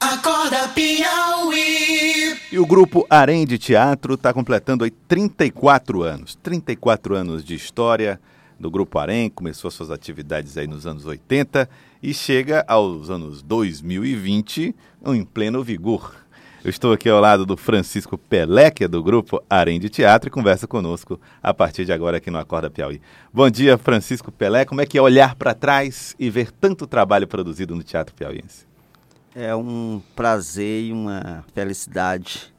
Acorda Piauí. E o grupo Arém de Teatro está completando aí 34 anos. 34 anos de história do grupo Arém, começou suas atividades aí nos anos 80 e chega aos anos 2020 em pleno vigor. Eu estou aqui ao lado do Francisco Pelé, que é do grupo Arém de Teatro, e conversa conosco a partir de agora aqui no Acorda Piauí. Bom dia, Francisco Pelé. Como é que é olhar para trás e ver tanto trabalho produzido no Teatro Piauiense? É um prazer e uma felicidade.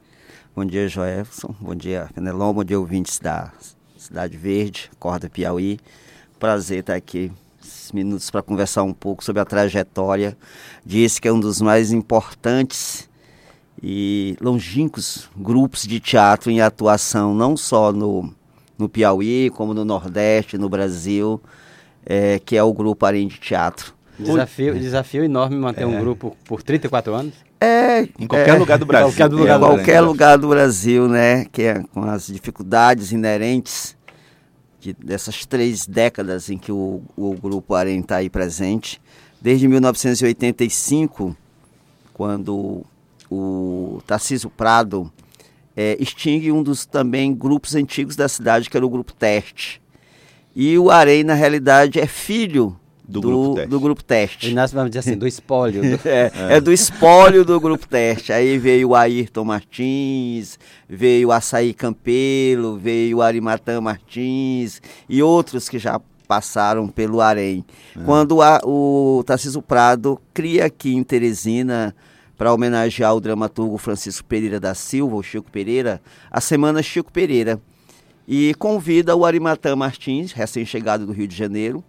Bom dia, Joelson. Bom dia, Fenelon. Bom dia, ouvintes da Cidade Verde, Corda Piauí. Prazer estar aqui minutos para conversar um pouco sobre a trajetória disse que é um dos mais importantes e longínquos grupos de teatro em atuação, não só no, no Piauí, como no Nordeste, no Brasil, é, que é o Grupo Arém de Teatro. Desafio, desafio enorme manter é. um grupo por 34 anos? É, em qualquer é, lugar do Brasil. Em qualquer, lugar, do, qualquer lugar do Brasil, né? Que é com as dificuldades inerentes de, dessas três décadas em que o, o grupo Arém está aí presente. Desde 1985, quando o Tarcísio Prado é, extingue um dos também grupos antigos da cidade, que era o Grupo Teste. E o Arém, na realidade, é filho do, do, grupo, teste. do grupo teste. E nós vamos dizer assim, do espólio. Do... é, é, do espólio do grupo teste. Aí veio o Ayrton Martins, veio o Açaí Campelo, veio o Arimatã Martins e outros que já passaram pelo Arém. É. Quando a, o Tarcísio Prado cria aqui em Teresina, para homenagear o dramaturgo Francisco Pereira da Silva, o Chico Pereira, a Semana Chico Pereira. E convida o Arimatã Martins, recém-chegado do Rio de Janeiro,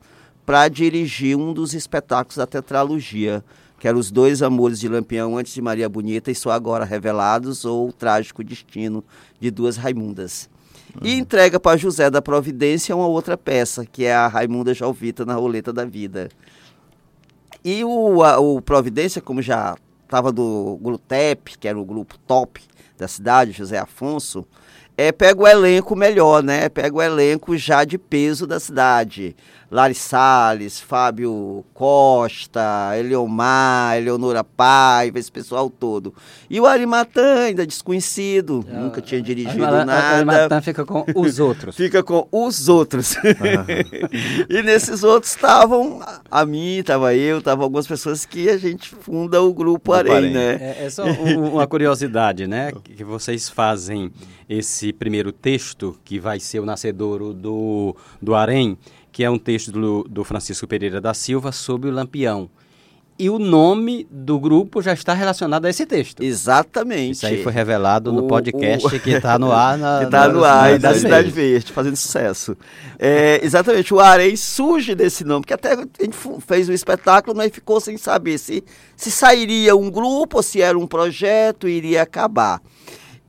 para dirigir um dos espetáculos da tetralogia, que era Os Dois Amores de Lampião antes de Maria Bonita e Só Agora Revelados, ou O Trágico Destino de Duas Raimundas. Uhum. E entrega para José da Providência uma outra peça, que é a Raimunda Jalvita na Roleta da Vida. E o, a, o Providência, como já estava do Glutep, que era o grupo top da cidade, José Afonso, é, pega o elenco melhor, né? Pega o elenco já de peso da cidade. Lari Salles, Fábio Costa, Eleomar, Eleonora Paiva, esse pessoal todo. E o Arimatã, ainda desconhecido, ah, nunca tinha dirigido Arimatan, nada. Arimatã fica com os outros. fica com os outros. e nesses outros estavam a mim, estava eu, estavam algumas pessoas que a gente funda o Grupo Arém, né? É, é só um, uma curiosidade, né? Que vocês fazem esse primeiro texto, que vai ser o nascedouro do, do Arém, que é um texto do, do Francisco Pereira da Silva sobre o Lampião. E o nome do grupo já está relacionado a esse texto. Exatamente. Isso aí foi revelado no podcast o... que está no ar. Na, que está no ar, da Cidade Verde, fazendo sucesso. É, exatamente, o Arei surge desse nome, que até a gente fez o um espetáculo, mas ficou sem saber se, se sairia um grupo ou se era um projeto iria acabar.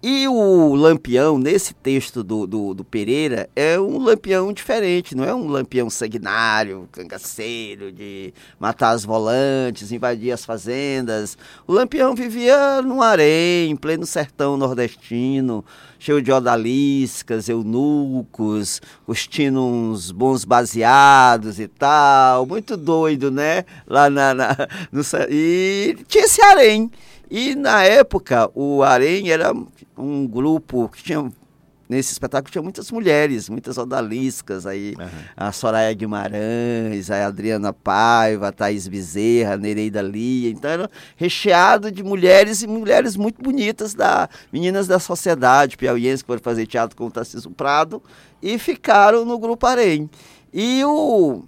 E o Lampião, nesse texto do, do, do, Pereira, é um Lampião diferente, não é um Lampião sanguinário, cangaceiro, de matar as volantes, invadir as fazendas. O Lampião vivia no harém, em pleno sertão nordestino, cheio de odaliscas, eunucos, curtindo uns bons baseados e tal, muito doido, né? Lá na, na no, e tinha esse harém. E na época o Arém era um grupo que tinha nesse espetáculo tinha muitas mulheres, muitas odaliscas aí, uhum. a Soraya Guimarães, a Adriana Paiva, a Thaís Bezerra, a Nereida Lia, então era recheado de mulheres e mulheres muito bonitas da meninas da sociedade piauiense que foram fazer teatro com o Tarcísio Prado e ficaram no grupo Arém. E o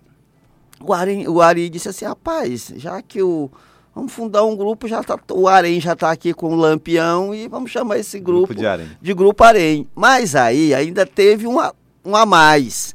o Ari, o Ari disse assim, rapaz, já que o Vamos fundar um grupo, já tá, o Arém já está aqui com o Lampião e vamos chamar esse grupo, grupo de, Arém. de Grupo Arém. Mas aí ainda teve uma, um a mais.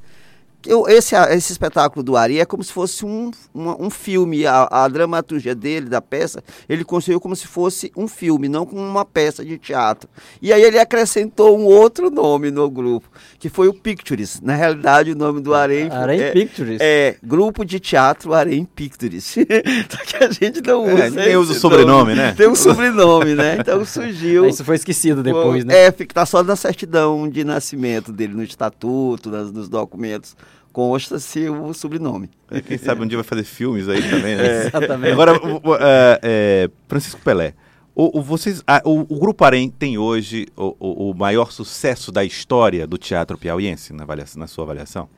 Eu, esse, esse espetáculo do Ari é como se fosse um, um, um filme. A, a, dramaturgia dele, da peça, ele construiu como se fosse um filme, não como uma peça de teatro. E aí ele acrescentou um outro nome no grupo, que foi o Pictures. Na realidade, o nome do Arém Arém é, Pictures. É, Grupo de Teatro Arém Pictures. Só que a gente não é, usa. É, tem o sobrenome, né? Tem um sobrenome, né? Então surgiu. Isso foi esquecido depois, né? É, fica, tá só na certidão de nascimento dele, no estatuto, nas, nos documentos consta-se o sobrenome. É, quem sabe um dia vai fazer filmes aí também, né? É. Exatamente. Agora, é, é, Francisco Pelé, O, o vocês, a, o, o, Grupo Arém tem hoje o, o, maior sucesso da história do teatro piauiense, na, avaliação, na sua avaliação?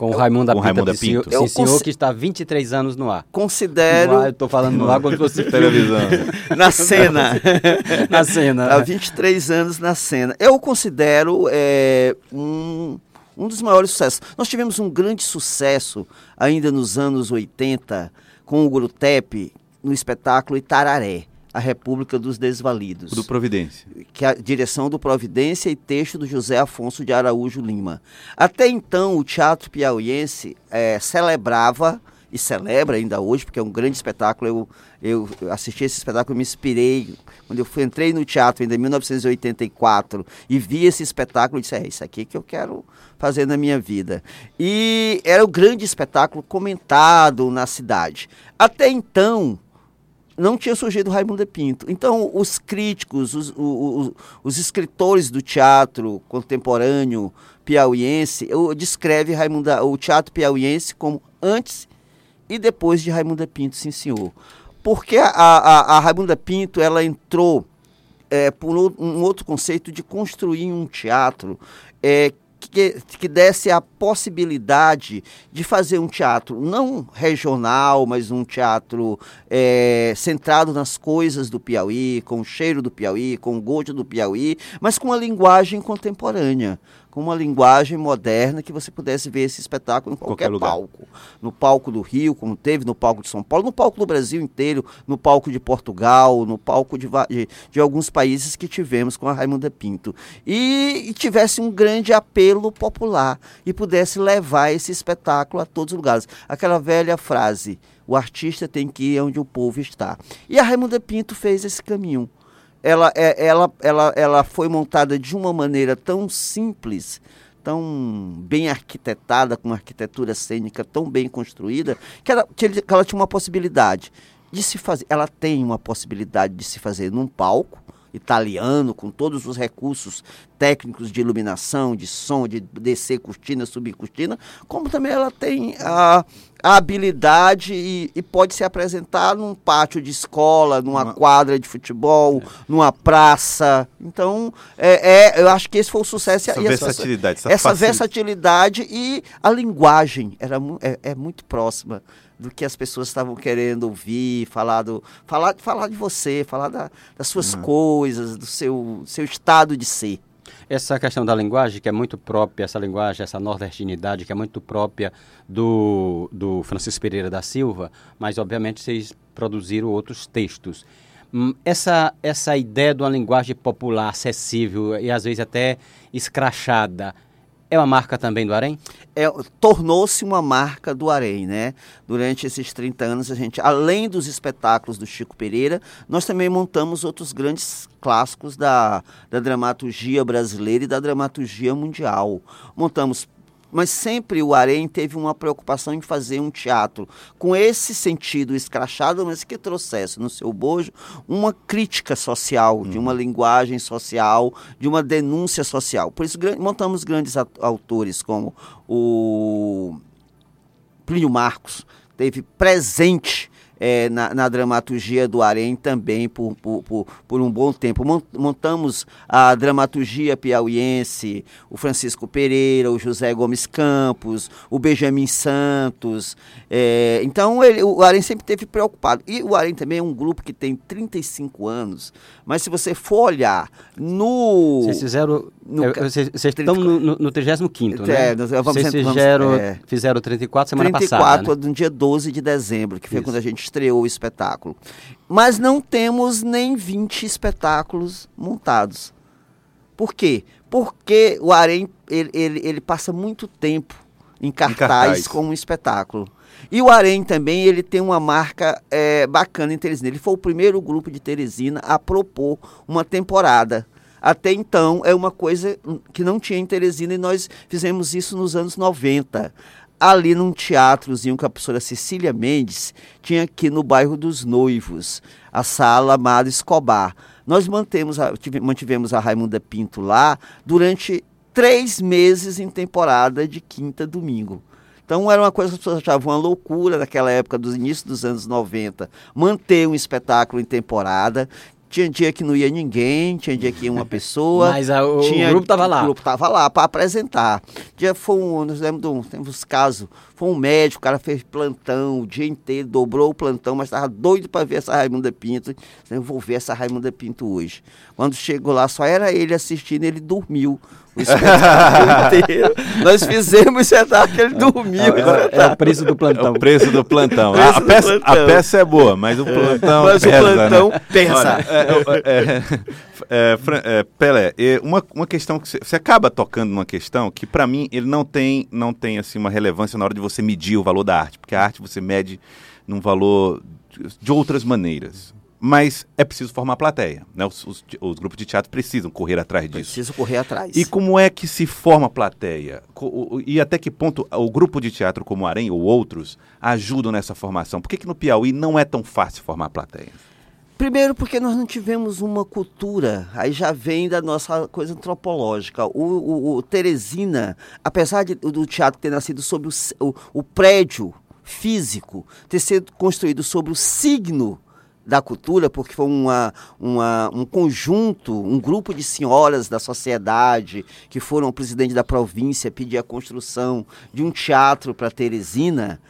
Com o Raimundo com Pinto. Pinto. Sim, senhor, que está há 23 anos no ar. Considero... ar, eu estou falando no ar se fosse televisão. na cena. na cena. Há 23 anos na cena. Eu considero é, um, um dos maiores sucessos. Nós tivemos um grande sucesso ainda nos anos 80 com o Grutep no espetáculo Itararé a República dos Desvalidos. Do Providência. Que é a direção do Providência e texto do José Afonso de Araújo Lima. Até então, o teatro piauiense é, celebrava, e celebra ainda hoje, porque é um grande espetáculo. Eu, eu assisti esse espetáculo, me inspirei. Quando eu fui, entrei no teatro ainda em 1984 e vi esse espetáculo, eu disse: é isso aqui que eu quero fazer na minha vida. E era o grande espetáculo comentado na cidade. Até então, não tinha surgido Raimundo Pinto. Então, os críticos, os, os, os escritores do teatro contemporâneo piauiense, eu descreve Raimundo, o teatro piauiense como antes e depois de Raimundo Pinto, sim senhor. Porque a, a, a Raimunda Pinto, ela entrou é, por um outro conceito de construir um teatro é, que, que desse a possibilidade de fazer um teatro não regional, mas um teatro é, centrado nas coisas do Piauí, com o cheiro do Piauí, com o gosto do Piauí, mas com a linguagem contemporânea com uma linguagem moderna que você pudesse ver esse espetáculo em qualquer, qualquer palco. No palco do Rio, como teve, no palco de São Paulo, no palco do Brasil inteiro, no palco de Portugal, no palco de, de, de alguns países que tivemos com a Raimunda Pinto. E, e, tivesse um grande apelo popular e pudesse levar esse espetáculo a todos os lugares. Aquela velha frase, o artista tem que ir onde o povo está. E a Raimunda Pinto fez esse caminho ela, é, ela, ela, ela foi montada de uma maneira tão simples, tão bem arquitetada, com uma arquitetura cênica tão bem construída, que ela, que ela tinha uma possibilidade de se fazer. Ela tem uma possibilidade de se fazer num palco italiano, com todos os recursos técnicos de iluminação, de som, de descer cortina, subir cortina, como também ela tem a, a habilidade e, e, pode se apresentar num pátio de escola, numa Uma... quadra de futebol, é. numa praça. Então, é, é, eu acho que esse foi o sucesso. Essa versatilidade. Essa, essa versatilidade e a linguagem era, é, é muito próxima do que as pessoas estavam querendo ouvir, falar, do, falar, falar de você, falar da, das suas uhum. coisas, do seu, seu estado de ser. Essa questão da linguagem, que é muito própria, essa linguagem, essa nordestinidade, que é muito própria do, do Francisco Pereira da Silva, mas obviamente vocês produziram outros textos. Hum, essa, essa ideia de uma linguagem popular, acessível e às vezes até escrachada, é uma marca também do Arém? É, Tornou-se uma marca do Arém, né? Durante esses 30 anos, a gente, além dos espetáculos do Chico Pereira, nós também montamos outros grandes clássicos da, da dramaturgia brasileira e da dramaturgia mundial. Montamos mas sempre o Arém teve uma preocupação em fazer um teatro com esse sentido escrachado, mas que trouxesse no seu bojo uma crítica social, de uma uhum. linguagem social, de uma denúncia social. Por isso montamos grandes autores como o Plínio Marcos, teve presente é, na, na, dramaturgia do Arém também por, por, por, por, um bom tempo. Montamos a dramaturgia piauiense, o Francisco Pereira, o José Gomes Campos, o Benjamin Santos. É, então ele, o Arém sempre teve preocupado. E o Arém também é um grupo que tem 35 anos, mas se você for olhar no. Vocês fizeram. No, é, vocês, vocês 30, estão no, no 35, né? É, nós, vamos, vocês fizeram, vamos, é, fizeram 34 semana 34, passada. 34 né? no dia 12 de dezembro, que foi Isso. quando a gente estreou o espetáculo. Mas não temos nem 20 espetáculos montados. Por quê? Porque o Arém ele, ele, ele passa muito tempo em cartaz, em cartaz. com um espetáculo. E o Arém também ele tem uma marca é, bacana em Teresina. Ele foi o primeiro grupo de Teresina a propor uma temporada. Até então é uma coisa que não tinha em Teresina e nós fizemos isso nos anos 90 ali num teatrozinho com a professora Cecília Mendes, tinha aqui no bairro dos Noivos, a sala Amado Escobar. Nós mantemos a, mantivemos a Raimunda Pinto lá durante três meses em temporada de quinta a domingo. Então era uma coisa que as pessoas achavam uma loucura naquela época, dos inícios dos anos 90, manter um espetáculo em temporada Tinha dia que não ia ninguém, tinha dia que ia uma pessoa. Mas a- o tinha, grupo tava lá. O grupo tava lá para apresentar. Dia foi um, nós lembro de um, temos casos, foi um médico, o cara fez plantão o dia inteiro, dobrou o plantão, mas tava doido para ver essa Raimunda Pinto. Eu vou ver essa Raimunda Pinto hoje. Quando chegou lá, só era ele assistindo, ele dormiu. O inteiro. Nós fizemos o espetáculo, ele dormiu. É, é o preço do É plantão. o preço do plantão. Preço a, a do peça, a plantão. peça é boa, mas o plantão Mas o pesa, plantão né? pesa. Olha, é, é, é, Fran- é, Pelé, é, uma, uma questão que você, você acaba tocando numa questão que para mim ele não tem não tem assim uma relevância na hora de você medir o valor da arte, porque a arte você mede num valor de outras maneiras. Mas é preciso formar plateia, né? Os, os- os grupos de teatro precisam correr atrás disso. Preciso correr atrás. E como é que se forma plateia? E até que ponto o grupo de teatro como o Arém ou outros ajudam nessa formação? Por que, que no Piauí não é tão fácil formar plateia? Primeiro porque nós não tivemos uma cultura, aí já vem da nossa coisa antropológica. O, o- o Teresina, apesar de- do teatro ter nascido sobre o- o prédio físico, ter sido construído sobre o signo da cultura, porque foi uma, uma- um conjunto, um grupo de senhoras da sociedade que foram ao presidente da província pedir a construção de um teatro para Teresina,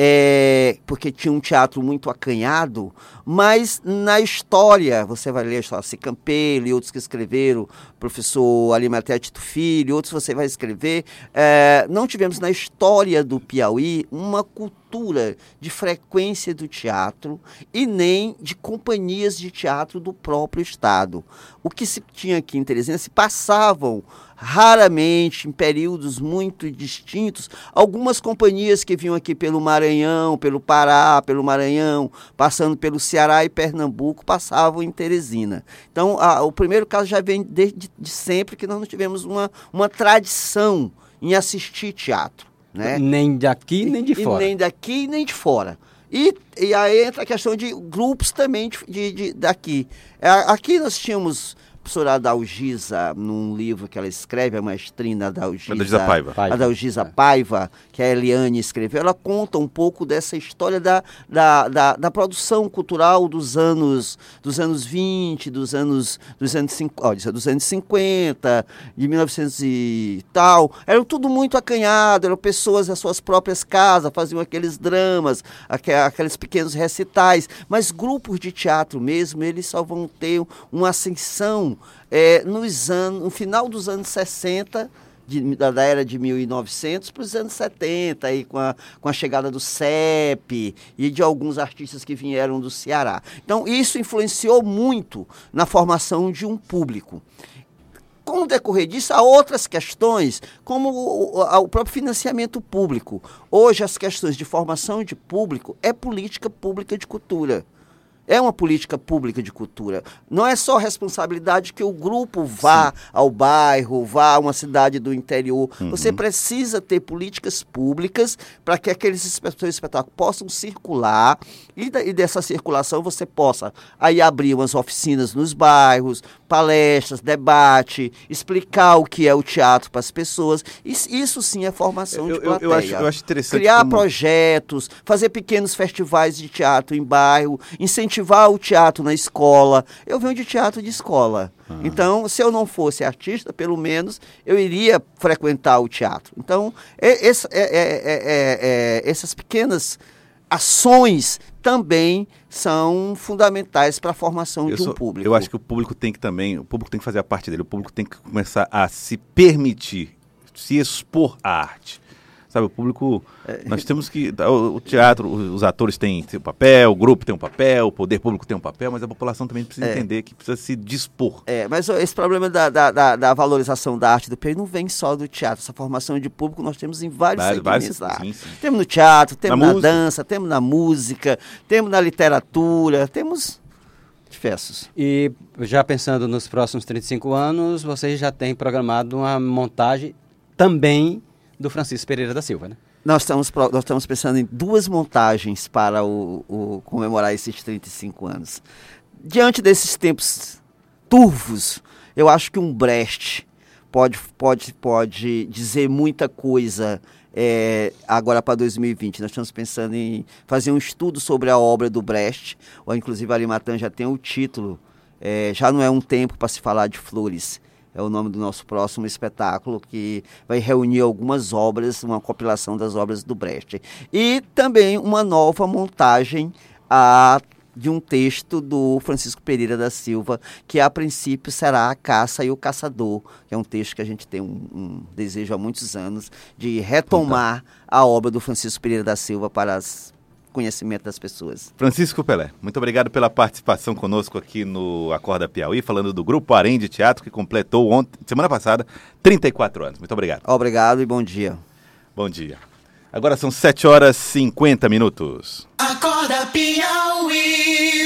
é, porque tinha um teatro muito acanhado, mas na história, você vai ler a história Campelo e outros que escreveram, professor Alimaté Tito Filho, outros você vai escrever, é, não tivemos na história do Piauí uma cultura de frequência do teatro e nem de companhias de teatro do próprio Estado. O que se tinha aqui em Teresina se passavam raramente, em períodos muito distintos, algumas companhias que vinham aqui pelo Maranhão, pelo Pará, pelo Maranhão, passando pelo Ceará e Pernambuco, passavam em Teresina. Então, a- o primeiro caso já vem desde de sempre que nós não tivemos uma, uma tradição em assistir teatro. Né? Nem daqui, nem de E fora. nem daqui nem de fora. E, e aí entra a questão de grupos também de, de- de- daqui. É, aqui nós tínhamos professora Adalgisa, num livro que ela escreve, a maestrina Adalgisa, Adalgisa Paiva. Paiva. Adalgisa Paiva, que a Eliane escreveu, ela conta um pouco dessa história da, da, da, da produção cultural dos anos, dos anos 20, dos anos, dos anos, cinqu- ó, dos anos 50, de 1900 e tal. Era tudo muito acanhado, eram pessoas das suas próprias casas, faziam aqueles dramas, aque- aqueles pequenos recitais. Mas grupos de teatro mesmo, eles só vão ter uma ascensão eh, nos anos, no final dos anos 60, de- da, da era de 1900 para os anos 70, aí com a, com a chegada do CEP e de alguns artistas que vieram do Ceará. Então, isso influenciou muito na formação de um público. Com o decorrer disso, há outras questões, como o- o próprio financiamento público. Hoje, as questões de formação de público é política pública de cultura. É uma política pública de cultura. Não é só responsabilidade que o grupo vá ao bairro, vá a uma cidade do interior. Você precisa ter políticas públicas para que aqueles espe- espetáculos possam circular e, da- e dessa circulação você possa aí abrir umas oficinas nos bairros, palestras, debate, explicar o que é o teatro para as pessoas. Isso, isso sim é formação Eu- de eu- eu plateia. acho- eu acho interessante Criar como- projetos, fazer pequenos festivais de teatro em bairro, incentivar o teatro na escola. Eu venho de teatro de escola. Ah. Então, se eu não fosse artista, pelo menos eu iria frequentar o teatro. Então, é- esse- é- é- é- é- é- essas pequenas ações também são fundamentais para a formação Eu, de um sou- público. eu acho que o público tem que também, o público tem que fazer a parte dele, o público tem que começar a se permitir, se expor à arte. Sabe, o público, nós temos que, o, o teatro, os, atores têm seu papel, o grupo tem um papel, o poder público tem um papel, mas a população também precisa É. entender que precisa se dispor. É, mas esse problema da, da, da- da valorização da arte do Piauí não vem só do teatro. Essa formação de público nós temos em vários Vários- segmentos vários- da arte. sim, sim. Temos no teatro, temos Na na, dança, temos na música, temos na literatura, temos diversos. E já pensando nos próximos 35 anos, vocês já têm programado uma montagem também do Francisco Pereira da Silva, né? Nós estamos, nós estamos pensando em duas montagens para o, o- comemorar esses 35 anos. Diante desses tempos turvos, eu acho que um Brecht pode, pode, pode dizer muita coisa é, agora para 2020. Nós estamos pensando em fazer um estudo sobre a obra do Brecht, ou inclusive a Arimatan já tem o título É, já não é um tempo para se falar de flores. É o nome do nosso próximo espetáculo que vai reunir algumas obras, uma compilação das obras do Brecht. E também uma nova montagem a de um texto do Francisco Pereira da Silva, que a princípio será A Caça e o Caçador, que é um texto que a gente tem um, um desejo há muitos anos de retomar a obra do Francisco Pereira da Silva para o conhecimento das pessoas. Francisco Pelé, muito obrigado pela participação conosco aqui no Acorda Piauí, falando do Grupo Arém de Teatro, que completou ontem, semana passada 34 anos. Muito obrigado. Obrigado e bom dia. Bom dia. Agora são 7 horas e 50 minutos. Acorda Piauí.